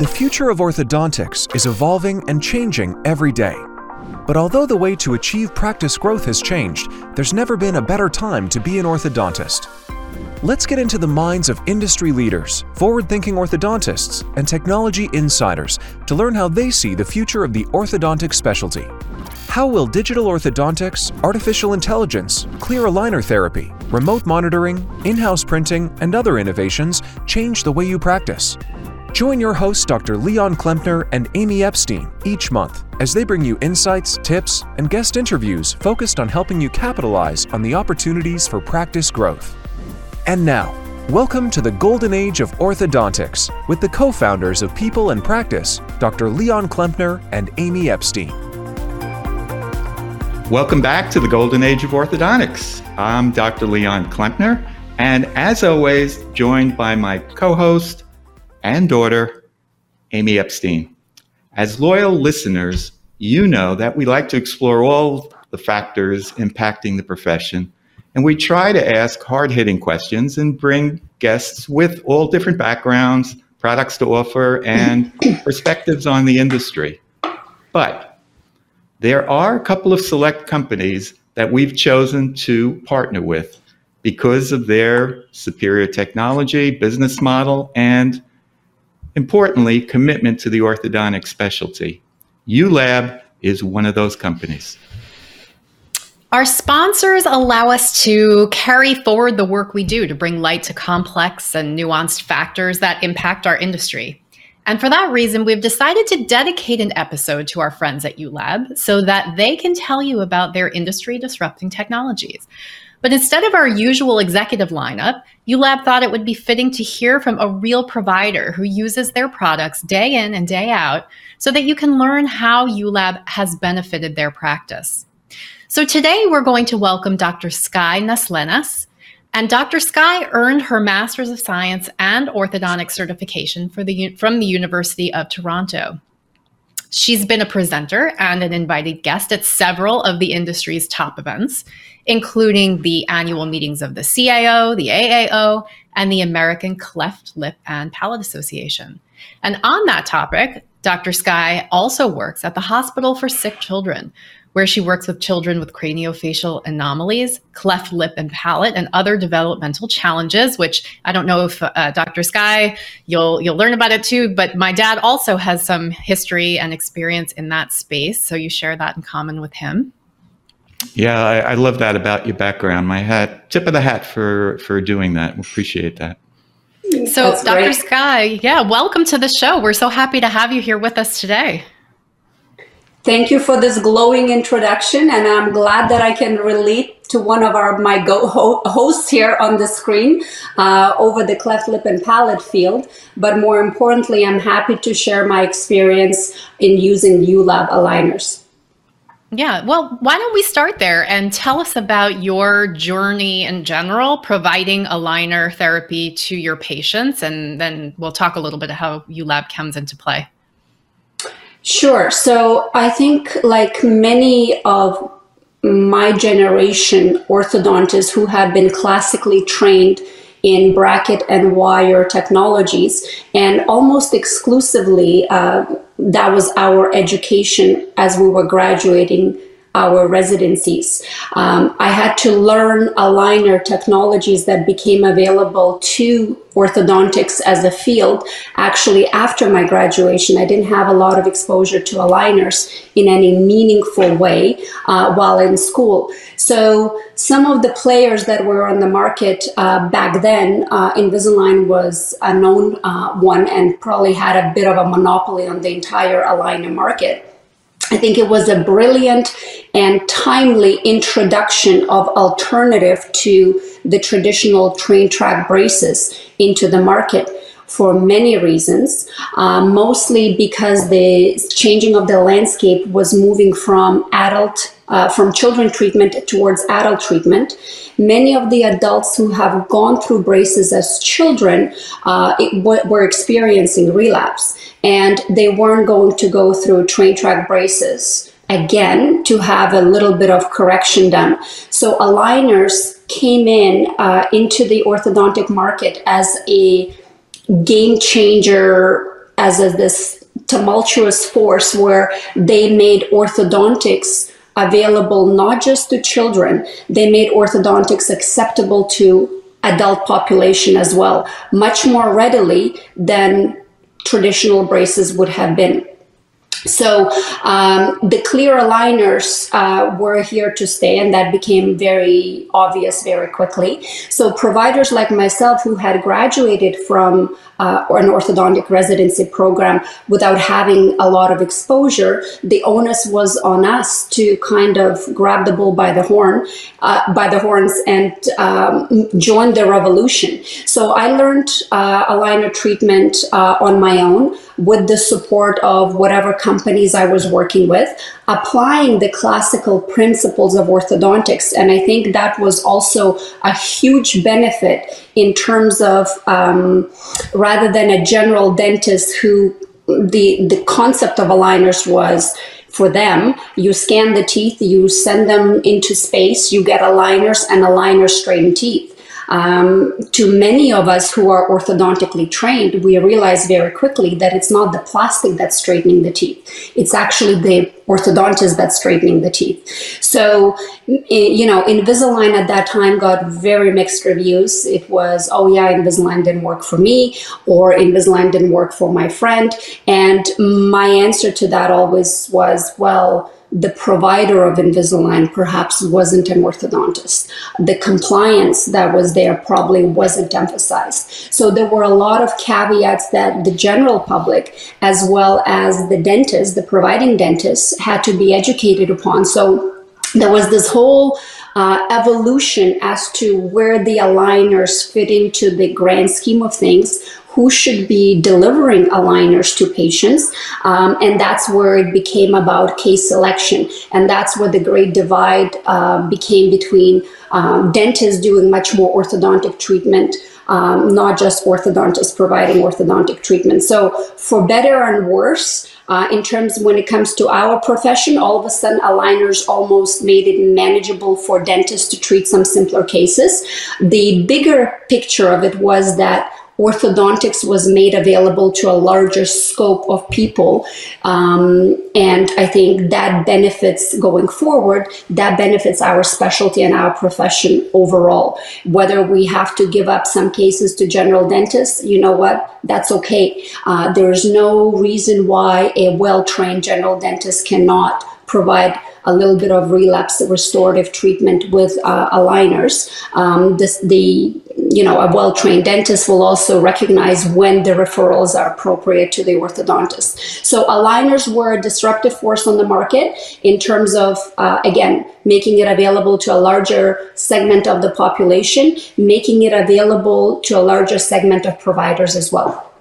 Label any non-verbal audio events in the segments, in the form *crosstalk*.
The future of orthodontics is evolving and changing every day. But although the way to achieve practice growth has changed, there's never been a better time to be an orthodontist. Let's get into the minds of industry leaders, forward thinking orthodontists, and technology insiders to learn how they see the future of the orthodontic specialty. How will digital orthodontics, artificial intelligence, clear aligner therapy, remote monitoring, in house printing, and other innovations change the way you practice? Join your hosts, Dr. Leon Klempner and Amy Epstein, each month as they bring you insights, tips, and guest interviews focused on helping you capitalize on the opportunities for practice growth. And now, welcome to the golden age of orthodontics with the co founders of People and Practice, Dr. Leon Klempner and Amy Epstein. Welcome back to the golden age of orthodontics. I'm Dr. Leon Klempner, and as always, joined by my co host, and daughter, Amy Epstein. As loyal listeners, you know that we like to explore all the factors impacting the profession, and we try to ask hard hitting questions and bring guests with all different backgrounds, products to offer, and *coughs* perspectives on the industry. But there are a couple of select companies that we've chosen to partner with because of their superior technology, business model, and Importantly, commitment to the orthodontic specialty. ULab is one of those companies. Our sponsors allow us to carry forward the work we do to bring light to complex and nuanced factors that impact our industry. And for that reason, we've decided to dedicate an episode to our friends at ULab so that they can tell you about their industry disrupting technologies. But instead of our usual executive lineup, ULab thought it would be fitting to hear from a real provider who uses their products day in and day out so that you can learn how ULab has benefited their practice. So today we're going to welcome Dr. Sky Naslenas. And Dr. Sky earned her Master's of Science and Orthodontic certification the, from the University of Toronto. She's been a presenter and an invited guest at several of the industry's top events, including the annual meetings of the CAO, the AAO, and the American Cleft Lip and Palate Association. And on that topic, Dr. Sky also works at the Hospital for Sick Children, where she works with children with craniofacial anomalies, cleft lip and palate, and other developmental challenges. Which I don't know if uh, Dr. Sky, you'll you'll learn about it too. But my dad also has some history and experience in that space, so you share that in common with him. Yeah, I, I love that about your background. My hat, tip of the hat for for doing that. We appreciate that. So, That's Dr. Great. Sky, yeah, welcome to the show. We're so happy to have you here with us today. Thank you for this glowing introduction, and I'm glad that I can relate to one of our my go hosts here on the screen uh, over the cleft lip and palate field. But more importantly, I'm happy to share my experience in using ULab aligners. Yeah, well, why don't we start there and tell us about your journey in general, providing aligner therapy to your patients, and then we'll talk a little bit of how ULab comes into play. Sure. So I think, like many of my generation orthodontists who have been classically trained in bracket and wire technologies, and almost exclusively uh, that was our education as we were graduating our residencies. Um, I had to learn aligner technologies that became available to orthodontics as a field. Actually, after my graduation, I didn't have a lot of exposure to aligners in any meaningful way uh, while in school. So, some of the players that were on the market uh, back then, uh, Invisalign was a known uh, one and probably had a bit of a monopoly on the entire aligner market. I think it was a brilliant and timely introduction of alternative to the traditional train track braces into the market for many reasons, uh, mostly because the changing of the landscape was moving from adult, uh, from children treatment towards adult treatment. Many of the adults who have gone through braces as children uh, were experiencing relapse and they weren't going to go through train track braces again to have a little bit of correction done. So aligners came in uh, into the orthodontic market as a game changer as a, this tumultuous force where they made orthodontics available not just to children, they made orthodontics acceptable to adult population as well, much more readily than traditional braces would have been. So um, the clear aligners uh, were here to stay, and that became very obvious very quickly. So providers like myself, who had graduated from uh, an orthodontic residency program without having a lot of exposure, the onus was on us to kind of grab the bull by the horn, uh, by the horns, and um, join the revolution. So I learned uh, aligner treatment uh, on my own with the support of whatever companies I was working with, applying the classical principles of orthodontics. And I think that was also a huge benefit in terms of um, rather than a general dentist who the the concept of aligners was for them you scan the teeth you send them into space you get aligners and aligner straighten teeth um, to many of us who are orthodontically trained, we realize very quickly that it's not the plastic that's straightening the teeth. It's actually the orthodontist that's straightening the teeth. So, you know, Invisalign at that time got very mixed reviews. It was, oh yeah, Invisalign didn't work for me, or Invisalign didn't work for my friend. And my answer to that always was, well, the provider of Invisalign perhaps wasn't an orthodontist. The compliance that was there probably wasn't emphasized. So there were a lot of caveats that the general public, as well as the dentists, the providing dentists, had to be educated upon. So there was this whole uh, evolution as to where the aligners fit into the grand scheme of things, who should be delivering aligners to patients. Um, and that's where it became about case selection. And that's where the great divide uh, became between um, dentists doing much more orthodontic treatment. Um, not just orthodontists providing orthodontic treatment. So, for better and worse, uh, in terms when it comes to our profession, all of a sudden aligners almost made it manageable for dentists to treat some simpler cases. The bigger picture of it was that orthodontics was made available to a larger scope of people. Um, and I think that benefits going forward, that benefits our specialty and our profession overall. Whether we have to give up some cases to general dentists, you know what? That's okay. Uh, there's no reason why a well trained general dentist cannot provide a little bit of relapse restorative treatment with uh, aligners. Um, this, the you know, a well-trained dentist will also recognize when the referrals are appropriate to the orthodontist. So aligners were a disruptive force on the market in terms of, uh, again, making it available to a larger segment of the population, making it available to a larger segment of providers as well.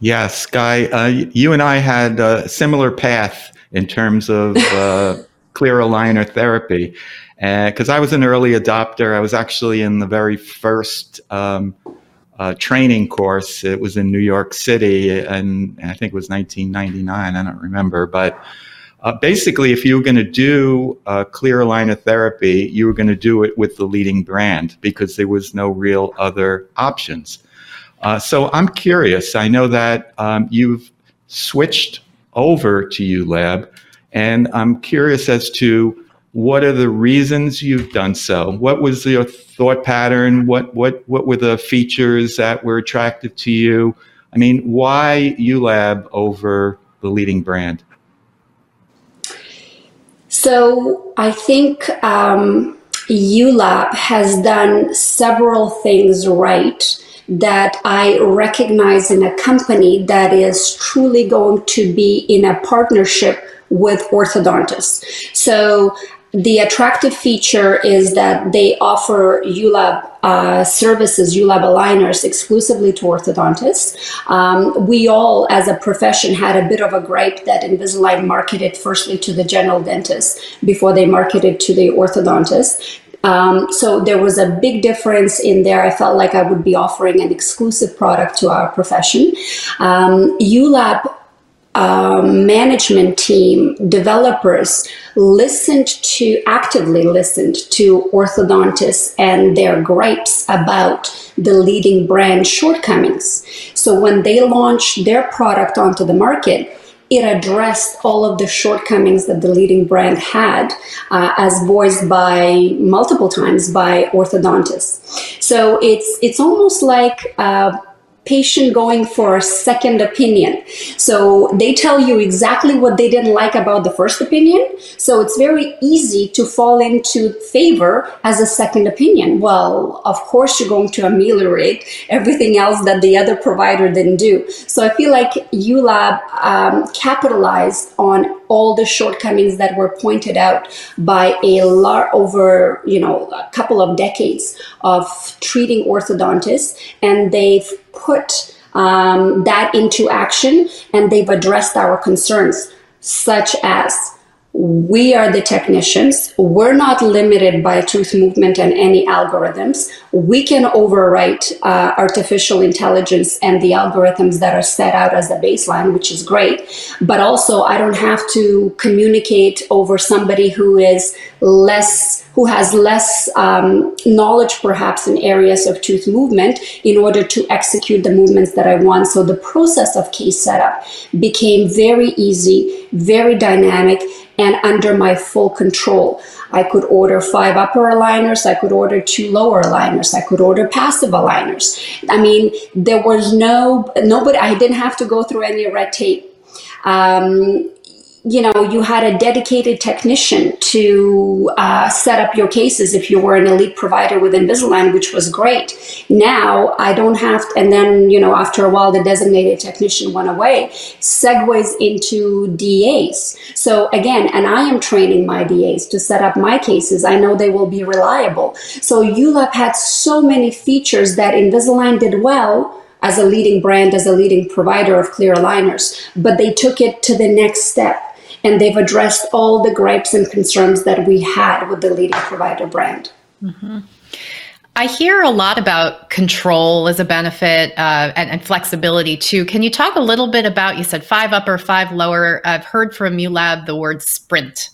Yes, Sky, uh, you and I had a similar path in terms of uh, clear aligner therapy because I was an early adopter. I was actually in the very first um, uh, training course. It was in New York City, and I think it was 1999. I don't remember, but uh, basically, if you were going to do uh, clear aligner therapy, you were going to do it with the leading brand because there was no real other options. Uh, so I'm curious. I know that um, you've switched over to ULab, and I'm curious as to what are the reasons you've done so? What was your thought pattern? What what what were the features that were attractive to you? I mean, why ULab over the leading brand? So I think um, ULab has done several things right that I recognize in a company that is truly going to be in a partnership with orthodontists. So the attractive feature is that they offer ULAB uh, services, ULAB aligners, exclusively to orthodontists. Um, we all, as a profession, had a bit of a gripe that Invisalign marketed firstly to the general dentist before they marketed to the orthodontist. Um, so there was a big difference in there. I felt like I would be offering an exclusive product to our profession. Um, ULAB um, management team, developers listened to, actively listened to orthodontists and their gripes about the leading brand shortcomings. So when they launched their product onto the market, it addressed all of the shortcomings that the leading brand had, uh, as voiced by multiple times by orthodontists. So it's it's almost like uh, patient going for a second opinion. So they tell you exactly what they didn't like about the first opinion. So it's very easy to fall into favor as a second opinion. Well, of course, you're going to ameliorate everything else that the other provider didn't do. So I feel like ULAB um, capitalized on all the shortcomings that were pointed out by a lot over, you know, a couple of decades of treating orthodontists, and they've put um, that into action and they've addressed our concerns, such as we are the technicians. We're not limited by tooth movement and any algorithms. We can overwrite uh, artificial intelligence and the algorithms that are set out as the baseline, which is great. But also, I don't have to communicate over somebody who is less who has less um, knowledge perhaps in areas of tooth movement in order to execute the movements that I want. So the process of case setup became very easy, very dynamic, and under my full control. I could order five upper aligners, I could order two lower aligners, I could order passive aligners. I mean, there was no, nobody, I didn't have to go through any red tape. Um, you know, you had a dedicated technician to uh, set up your cases if you were an elite provider with Invisalign, which was great. Now I don't have, to, and then, you know, after a while, the designated technician went away, segues into DAs. So again, and I am training my DAs to set up my cases. I know they will be reliable. So ULAB had so many features that Invisalign did well as a leading brand, as a leading provider of clear aligners, but they took it to the next step and they've addressed all the gripes and concerns that we had with the leading provider brand. Mm-hmm. I hear a lot about control as a benefit uh, and, and, flexibility too. Can you talk a little bit about? You said five upper, five lower. I've heard from ULAB the word sprint.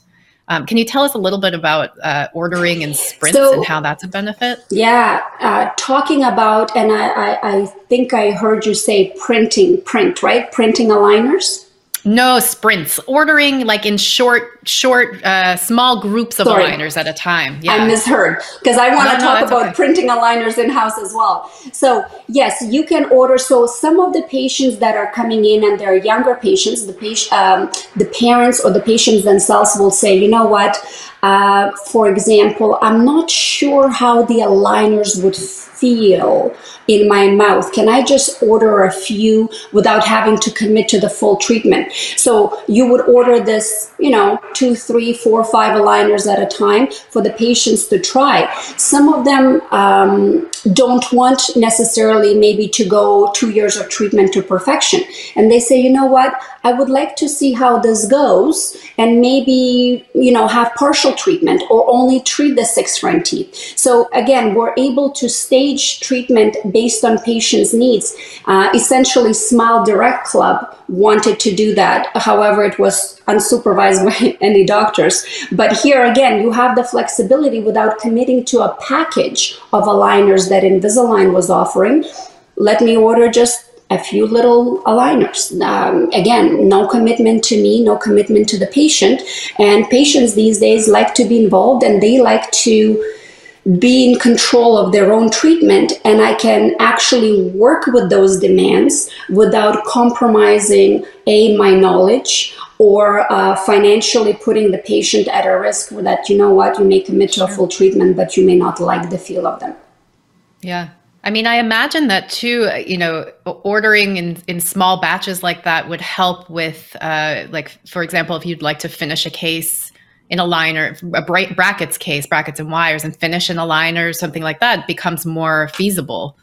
Um, can you tell us a little bit about uh, ordering and sprints so, and how that's a benefit? Yeah, uh, talking about, and I, I, I think I heard you say printing, print, right? Printing aligners. No sprints. Ordering like in short, short, uh, small groups of Sorry. aligners at a time. Yeah. I misheard because I want to no, talk no, about okay. printing aligners in house as well. So yes, you can order. So some of the patients that are coming in and they're younger patients, the patient, um, the parents or the patients themselves will say, you know what? Uh, for example, I'm not sure how the aligners would feel in my mouth? Can I just order a few without having to commit to the full treatment? So you would order this, you know, two, three, four, five aligners at a time for the patients to try. Some of them um, don't want necessarily maybe to go two years of treatment to perfection. And they say, you know what? I would like to see how this goes and maybe, you know, have partial treatment or only treat the six front teeth. So again, we're able to stage treatment based on patients' needs. Uh, essentially, Smile Direct Club wanted to do that. However, it was unsupervised *laughs* by any doctors. But here again, you have the flexibility without committing to a package of aligners that Invisalign was offering. Let me order just a few little aligners. Um, again, no commitment to me, no commitment to the patient. And patients these days like to be involved and they like to be in control of their own treatment. And I can actually work with those demands without compromising A, my knowledge or uh, financially putting the patient at a risk that, you know what, you may commit to a full treatment, but you may not like the feel of them. Yeah, I mean, I imagine that too, you know, ordering in, in small batches like that would help with, uh, like, for example, if you'd like to finish a case in a liner, a bra- brackets case, brackets and wires, and finish in a liner, something like that becomes more feasible.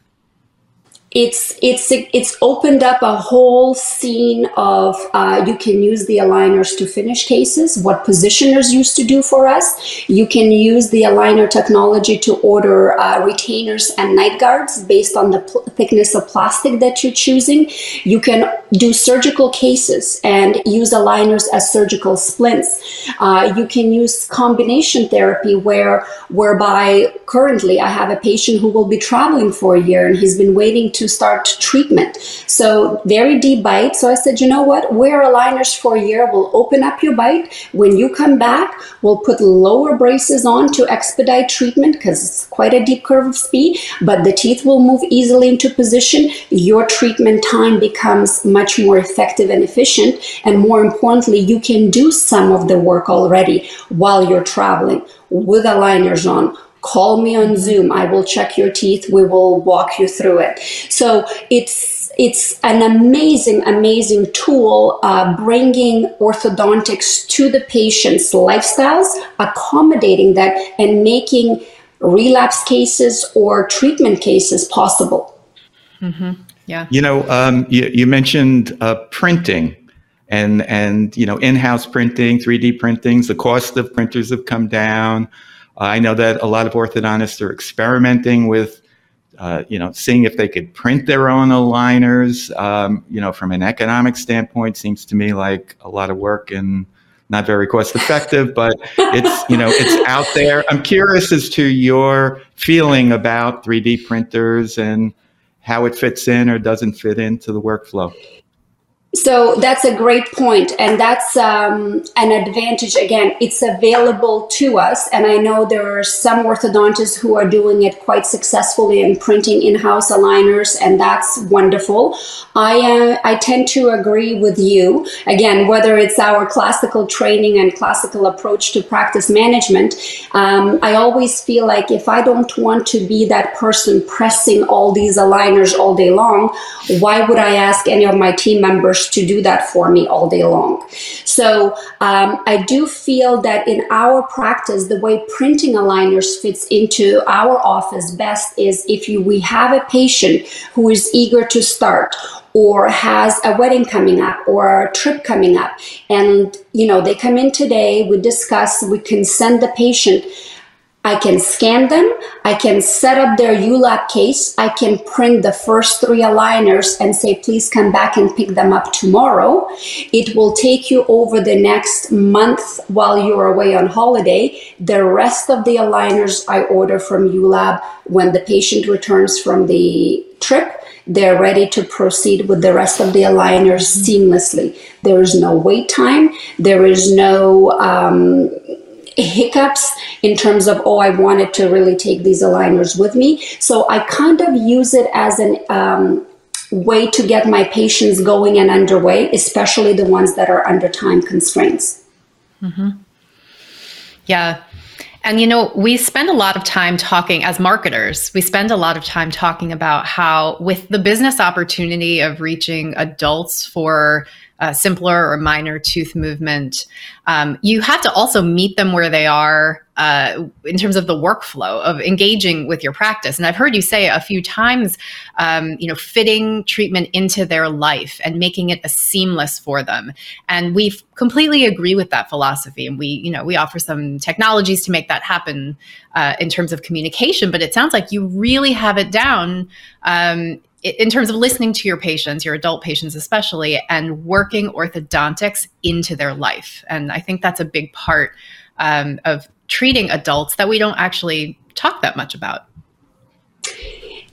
It's it's it's opened up a whole scene of uh, you can use the aligners to finish cases what positioners used to do for us. You can use the aligner technology to order uh, retainers and night guards based on the pl- thickness of plastic that you're choosing. You can do surgical cases and use aligners as surgical splints. Uh, you can use combination therapy where whereby currently i have a patient who will be traveling for a year and he's been waiting to to start treatment. So very deep bite. So I said, you know what? Wear aligners for a year. We'll open up your bite. When you come back, we'll put lower braces on to expedite treatment because it's quite a deep curve of Spee, but the teeth will move easily into position. Your treatment time becomes much more effective and efficient. And more importantly, you can do some of the work already while you're traveling with aligners on call me on zoom. I will check your teeth. We will walk you through it. So it's it's an amazing amazing tool uh, bringing orthodontics to the patient's lifestyles accommodating that and making relapse cases or treatment cases possible. Mm-hmm. yeah. You know um, you, you, mentioned uh, printing and and you know in-house printing 3d printings the cost of printers have come down I know that a lot of orthodontists are experimenting with, uh, you know, seeing if they could print their own aligners. Um, you know, from an economic standpoint, seems to me like a lot of work and not very cost effective. But it's you know it's *laughs* out there. I'm curious as to your feeling about 3D printers and how it fits in or doesn't fit into the workflow. So that's a great point, and that's um, an advantage. Again, it's available to us, and I know there are some orthodontists who are doing it quite successfully and printing in-house aligners, and that's wonderful. I uh, I tend to agree with you. Again, whether it's our classical training and classical approach to practice management, um, I always feel like if I don't want to be that person pressing all these aligners all day long, why would I ask any of my team members? To do that for me all day long. So um, I do feel that in our practice, the way printing aligners fits into our office best is if you we have a patient who is eager to start or has a wedding coming up or a trip coming up and you know they come in today we discuss we can send the patient I can scan them. I can set up their ULAB case. I can print the first three aligners and say, please come back and pick them up tomorrow. It will take you over the next month while you're away on holiday. The rest of the aligners I order from ULAB when the patient returns from the trip. They're ready to proceed with the rest of the aligners seamlessly. There is no wait time. There is no, um, hiccups in terms of oh i wanted to really take these aligners with me so i kind of use it as an um, way to get my patients going and underway especially the ones that are under time constraints mm-hmm. yeah and you know, we spend a lot of time talking as marketers. We spend a lot of time talking about how, with the business opportunity of reaching adults for uh, simpler or minor tooth movement, um, you have to also meet them where they are uh, in terms of the workflow of engaging with your practice. And I've heard you say a few times, um, you know, fitting treatment into their life and making it a seamless for them. And we completely agree with that philosophy. And we, you know, we offer some technologies to make that happen uh, in terms of communication. But it sounds like you really have it down. Um, in terms of listening to your patients, your adult patients especially, and working orthodontics into their life. And I think that's a big part um, of treating adults that we don't actually talk that much about.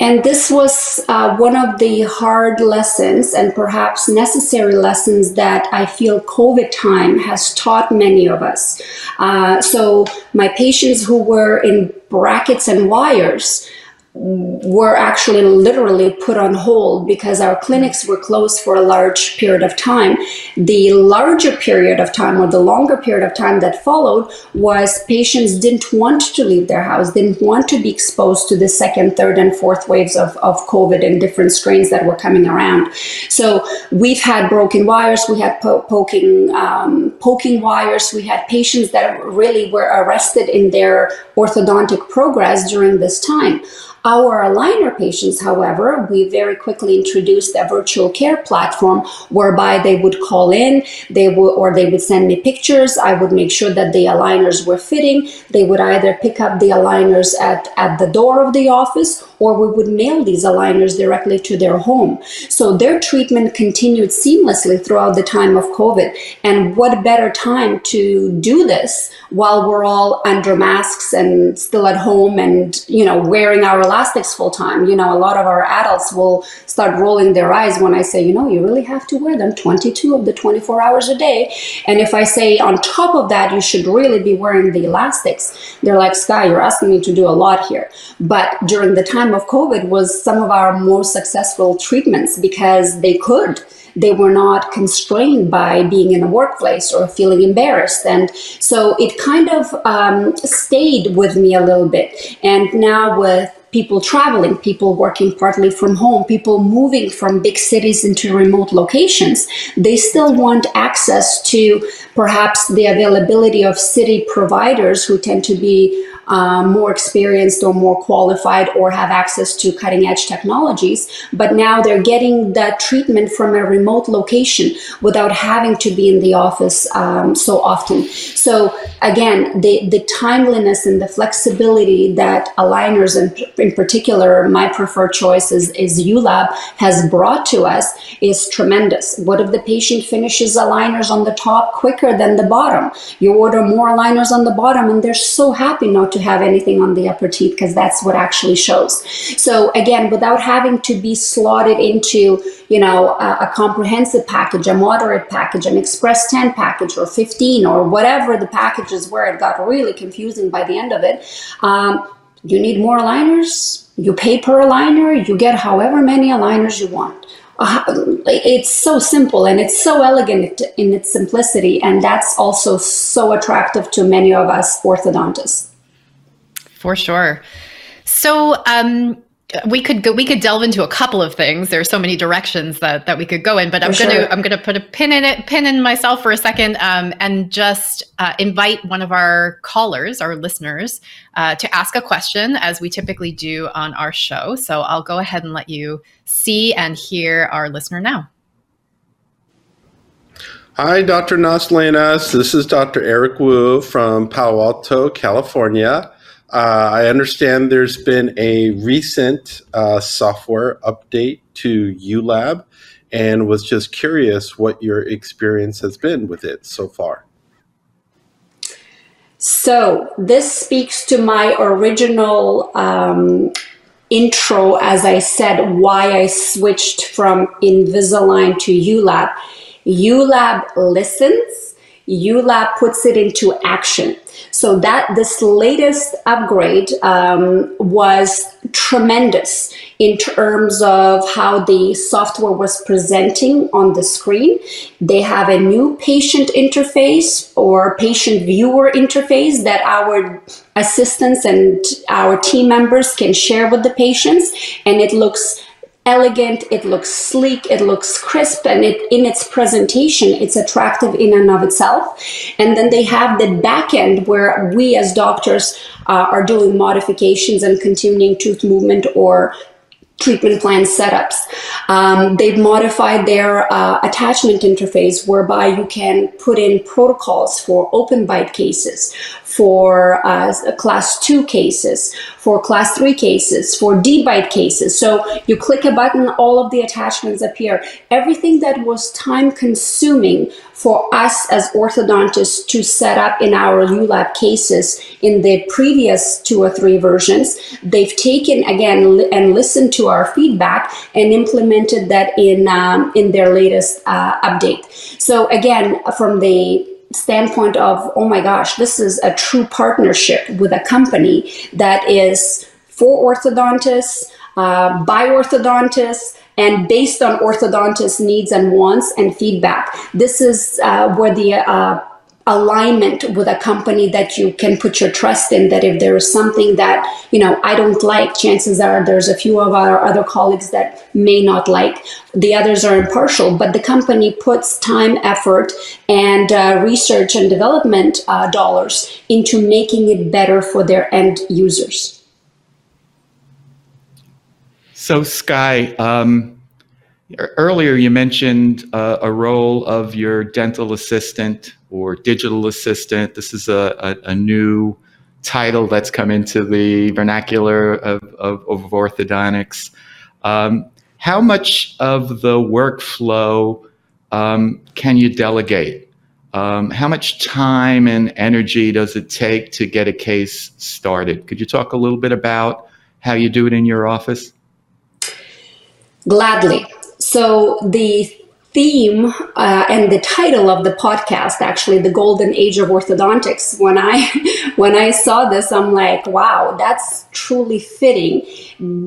And this was uh, one of the hard lessons and perhaps necessary lessons that I feel COVID time has taught many of us. Uh, so, my patients who were in brackets and wires, were actually literally put on hold because our clinics were closed for a large period of time. The larger period of time or the longer period of time that followed was patients didn't want to leave their house, didn't want to be exposed to the second, third, and fourth waves of, of COVID and different strains that were coming around. So we've had broken wires, we had po- poking, um, poking wires, we had patients that really were arrested in their orthodontic progress during this time. Our aligner patients, however, we very quickly introduced a virtual care platform whereby they would call in, they would or they would send me pictures. I would make sure that the aligners were fitting. They would either pick up the aligners at, at the door of the office or we would mail these aligners directly to their home. So their treatment continued seamlessly throughout the time of COVID. And what better time to do this while we're all under masks and still at home and, you know, wearing our elastics full time? You know, a lot of our adults will start rolling their eyes when I say, you know, you really have to wear them 22 of the 24 hours a day. And if I say on top of that, you should really be wearing the elastics, they're like, Sky, you're asking me to do a lot here. But during the time of COVID was some of our more successful treatments because they could. They were not constrained by being in the workplace or feeling embarrassed. And so it kind of um, stayed with me a little bit. And now with people traveling, people working partly from home, people moving from big cities into remote locations, they still want access to perhaps the availability of city providers who tend to be um, more experienced or more qualified or have access to cutting edge technologies. But now they're getting that treatment from a remote location without having to be in the office um, so often. So again, the, the timeliness and the flexibility that aligners and in particular, my preferred choice is, is ULAB has brought to us is tremendous. What if the patient finishes aligners on the top quicker than the bottom? You order more aligners on the bottom and they're so happy not to have anything on the upper teeth because that's what actually shows. So again, without having to be slotted into, you know, a, a comprehensive package, a moderate package, an express 10 package or 15 or whatever the packages were, it got really confusing by the end of it. Um, you need more aligners, you pay per aligner, you get however many aligners you want. Uh, it's so simple and it's so elegant in its simplicity, and that's also so attractive to many of us orthodontists. For sure. So, um, we could go we could delve into a couple of things there are so many directions that that we could go in but i'm going to i'm going to put a pin in it pin in myself for a second um, and just uh, invite one of our callers our listeners uh, to ask a question as we typically do on our show so i'll go ahead and let you see and hear our listener now Hi, Dr. Nas This is Dr. Eric Wu from Palo Alto, California. Uh, I understand there's been a recent uh, software update to ULAB and was just curious what your experience has been with it so far. So, this speaks to my original um, intro, as I said, why I switched from Invisalign to ULAB. ULAB listens, ULAB puts it into action. So that this latest upgrade um, was tremendous in terms of how the software was presenting on the screen. They have a new patient interface or patient viewer interface that our assistants and our team members can share with the patients, and it looks elegant, it looks sleek, it looks crisp, and it in its presentation, it's attractive in and of itself. And then they have the back end where we as doctors uh, are doing modifications and continuing tooth movement or treatment plan setups. Um, they've modified their uh, attachment interface whereby you can put in protocols for open bite cases, for uh, class two cases, for class three cases, for deep bite cases. So you click a button, all of the attachments appear. Everything that was time consuming for us as orthodontists to set up in our ULAB cases in the previous two or three versions, they've taken again and listened to our feedback and implemented that in um, in their latest uh, update. So again, from the standpoint of, oh my gosh, this is a true partnership with a company that is for orthodontists, uh, by orthodontists, and based on orthodontist needs and wants and feedback. This is uh, where the uh, alignment with a company that you can put your trust in that if there is something that you know i don't like chances are there's a few of our other colleagues that may not like. The others are impartial but the company puts time effort and uh, research and development uh, dollars into making it better for their end users. So, Sky, um, earlier you mentioned uh, a role of your dental assistant or digital assistant. This is a, a, a new title that's come into the vernacular of, of, of orthodontics. Um, how much of the workflow um, can you delegate? Um, how much time and energy does it take to get a case started? Could you talk a little bit about how you do it in your office? Gladly. So, the theme uh, and the title of the podcast actually the golden age of orthodontics when i *laughs* when i saw this i'm like wow that's truly fitting.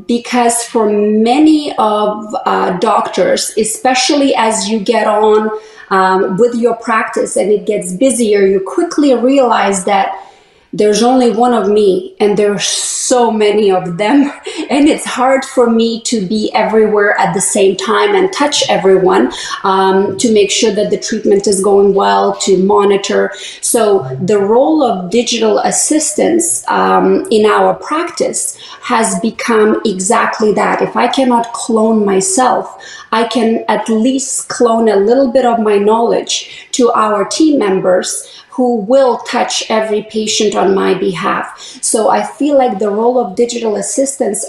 Because for many of uh, doctors especially as you get on um, with your practice and it gets busier you quickly realize that there's only one of me and there's so many of them *laughs* and it's hard for me to be everywhere at the same time and touch everyone um, to make sure that the treatment is going well to monitor. So the role of digital assistance um, in our practice has become exactly that. If i cannot clone myself i can at least clone a little bit of my knowledge to our team members who will touch every patient on my behalf. So I feel like the role of digital assistants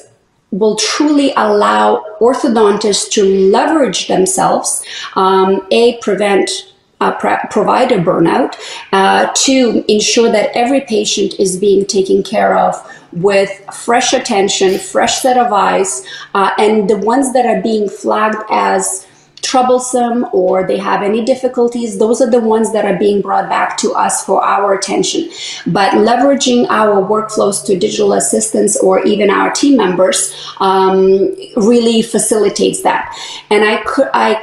will truly allow orthodontists to leverage themselves, um, A, prevent uh, provider burnout, uh, to ensure that every patient is being taken care of with fresh attention, fresh set of eyes, uh, and the ones that are being flagged as troublesome or they have any difficulties, those are the ones that are being brought back to us for our attention. But leveraging our workflows to digital assistants or even our team members um, really facilitates that. And I could, I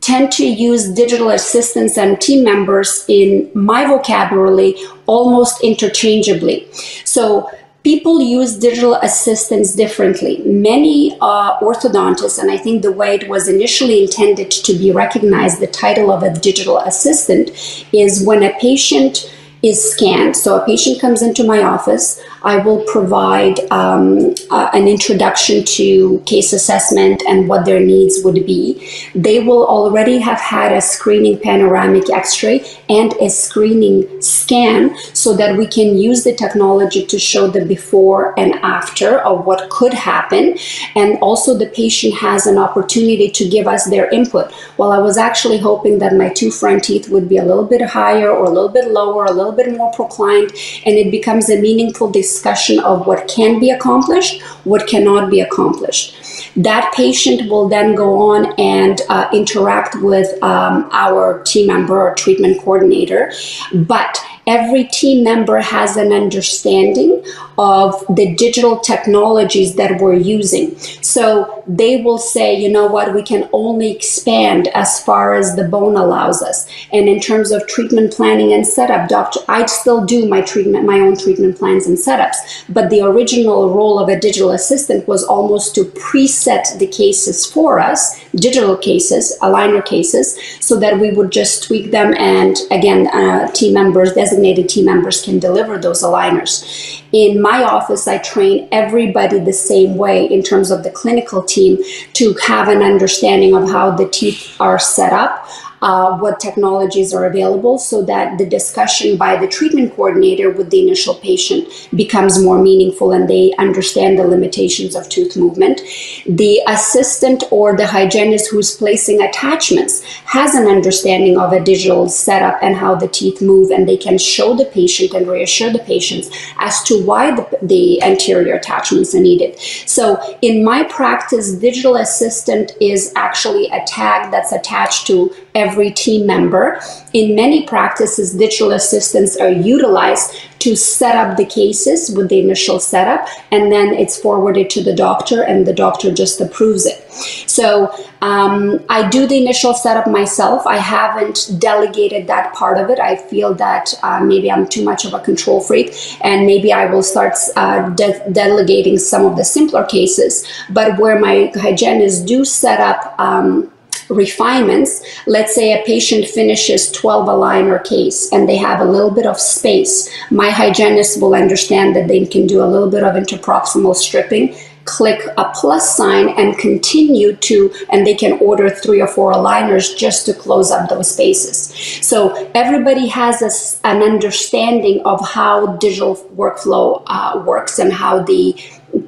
tend to use digital assistants and team members in my vocabulary almost interchangeably. So people use digital assistants differently. Many uh, orthodontists, and I think the way it was initially intended to be recognized, the title of a digital assistant is when a patient is scanned. So a patient comes into my office, I will provide um, uh, an introduction to case assessment and what their needs would be. They will already have had a screening panoramic x ray and a screening scan so that we can use the technology to show the before and after of what could happen. And also, the patient has an opportunity to give us their input. Well, I was actually hoping that my two front teeth would be a little bit higher or a little bit lower, a little bit more proclined, and it becomes a meaningful discussion of what can be accomplished, what cannot be accomplished. That patient will then go on and uh, interact with um, our team member or treatment coordinator, but every team member has an understanding of the digital technologies that we're using. So they will say, you know what, we can only expand as far as the bone allows us. And in terms of treatment planning and setup, doctor, I still do my treatment, my own treatment plans and setups. But the original role of a digital assistant was almost to preset the cases for us, digital cases, aligner cases, so that we would just tweak them. And again, uh, team members, designated team members can deliver those aligners. In my office, I train everybody the same way in terms of the clinical team to have an understanding of how the teeth are set up, uh, what technologies are available so that the discussion by the treatment coordinator with the initial patient becomes more meaningful and they understand the limitations of tooth movement. The assistant or the hygienist who's placing attachments has an understanding of a digital setup and how the teeth move, and they can show the patient and reassure the patients as to why the, the anterior attachments are needed. So, in my practice, digital assistant is actually a tag that's attached to every team member. In many practices, digital assistants are utilized to set up the cases with the initial setup, and then it's forwarded to the doctor, and the doctor just approves it. So um, I do the initial setup myself. I haven't delegated that part of it. I feel that uh, maybe I'm too much of a control freak, and maybe I will start uh, de- delegating some of the simpler cases. But where my hygienists do set up um, refinements. Let's say a patient finishes 12 aligner case and they have a little bit of space. My hygienist will understand that they can do a little bit of interproximal stripping click a plus sign and continue to, and they can order three or four aligners just to close up those spaces. So everybody has a, an understanding of how digital workflow uh, works and how the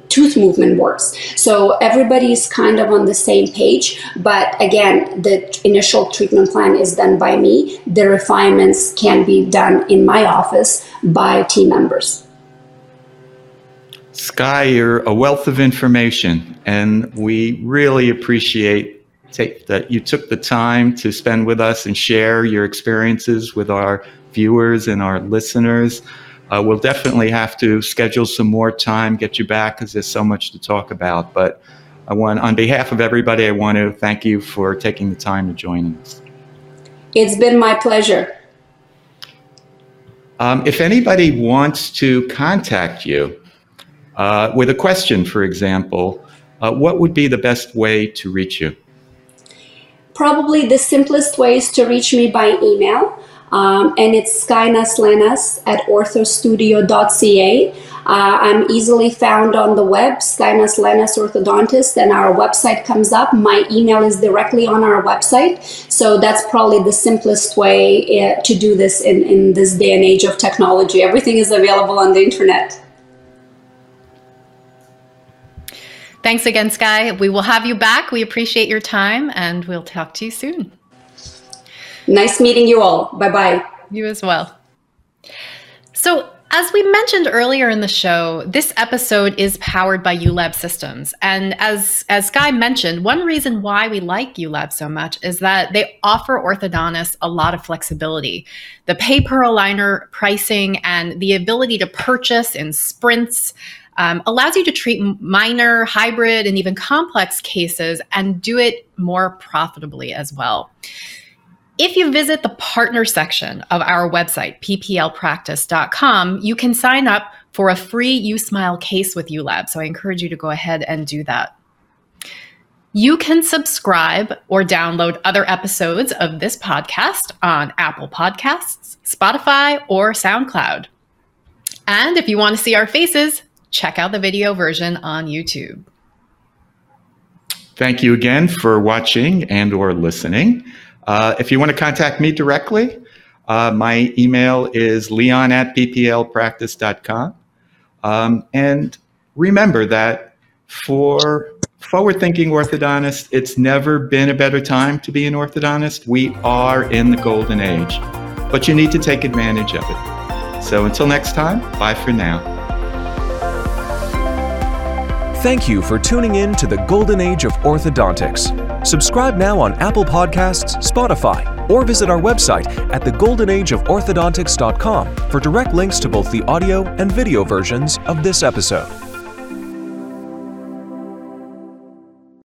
tooth movement works. So everybody's kind of on the same page. But again, the initial treatment plan is done by me. The refinements can be done in my office by team members. Sky, you're a wealth of information, and we really appreciate take, that you took the time to spend with us and share your experiences with our viewers and our listeners. Uh, we'll definitely have to schedule some more time, get you back because there's so much to talk about. But I want, on behalf of everybody, I want to thank you for taking the time to join us. It's been my pleasure. Um, if anybody wants to contact you uh, with a question, for example, uh, what would be the best way to reach you? Probably the simplest way is to reach me by email. Um, and it's Sky Naslenas at orthostudio.ca. Uh, I'm easily found on the web, Sky Naslenas Orthodontist, and our website comes up. My email is directly on our website. So that's probably the simplest way uh, to do this in, in this day and age of technology. Everything is available on the internet. Thanks again, Sky. We will have you back. We appreciate your time, and we'll talk to you soon. Nice meeting you all. Bye bye. You as well. So, as we mentioned earlier in the show, this episode is powered by uLab Systems. And as, as Guy mentioned, one reason why we like uLab so much is that they offer orthodontists a lot of flexibility. The pay per aligner pricing and the ability to purchase in sprints um, allows you to treat minor, hybrid, and even complex cases and do it more profitably as well. If you visit the partner section of our website, pplpractice.com, you can sign up for a free USmile case with uLab. So I encourage you to go ahead and do that. You can subscribe or download other episodes of this podcast on Apple Podcasts, Spotify, or SoundCloud. And if you want to see our faces, check out the video version on YouTube. Thank you again for watching and or listening. Uh, if you want to contact me directly, uh, my email is leon at pplpractice.com. Um, and remember that for forward thinking orthodontists, it's never been a better time to be an orthodontist. We are in the golden age, but you need to take advantage of it. So until next time, bye for now. Thank you for tuning in to the Golden Age of Orthodontics. Subscribe now on Apple Podcasts, Spotify, or visit our website at thegoldenageoforthodontics.com for direct links to both the audio and video versions of this episode.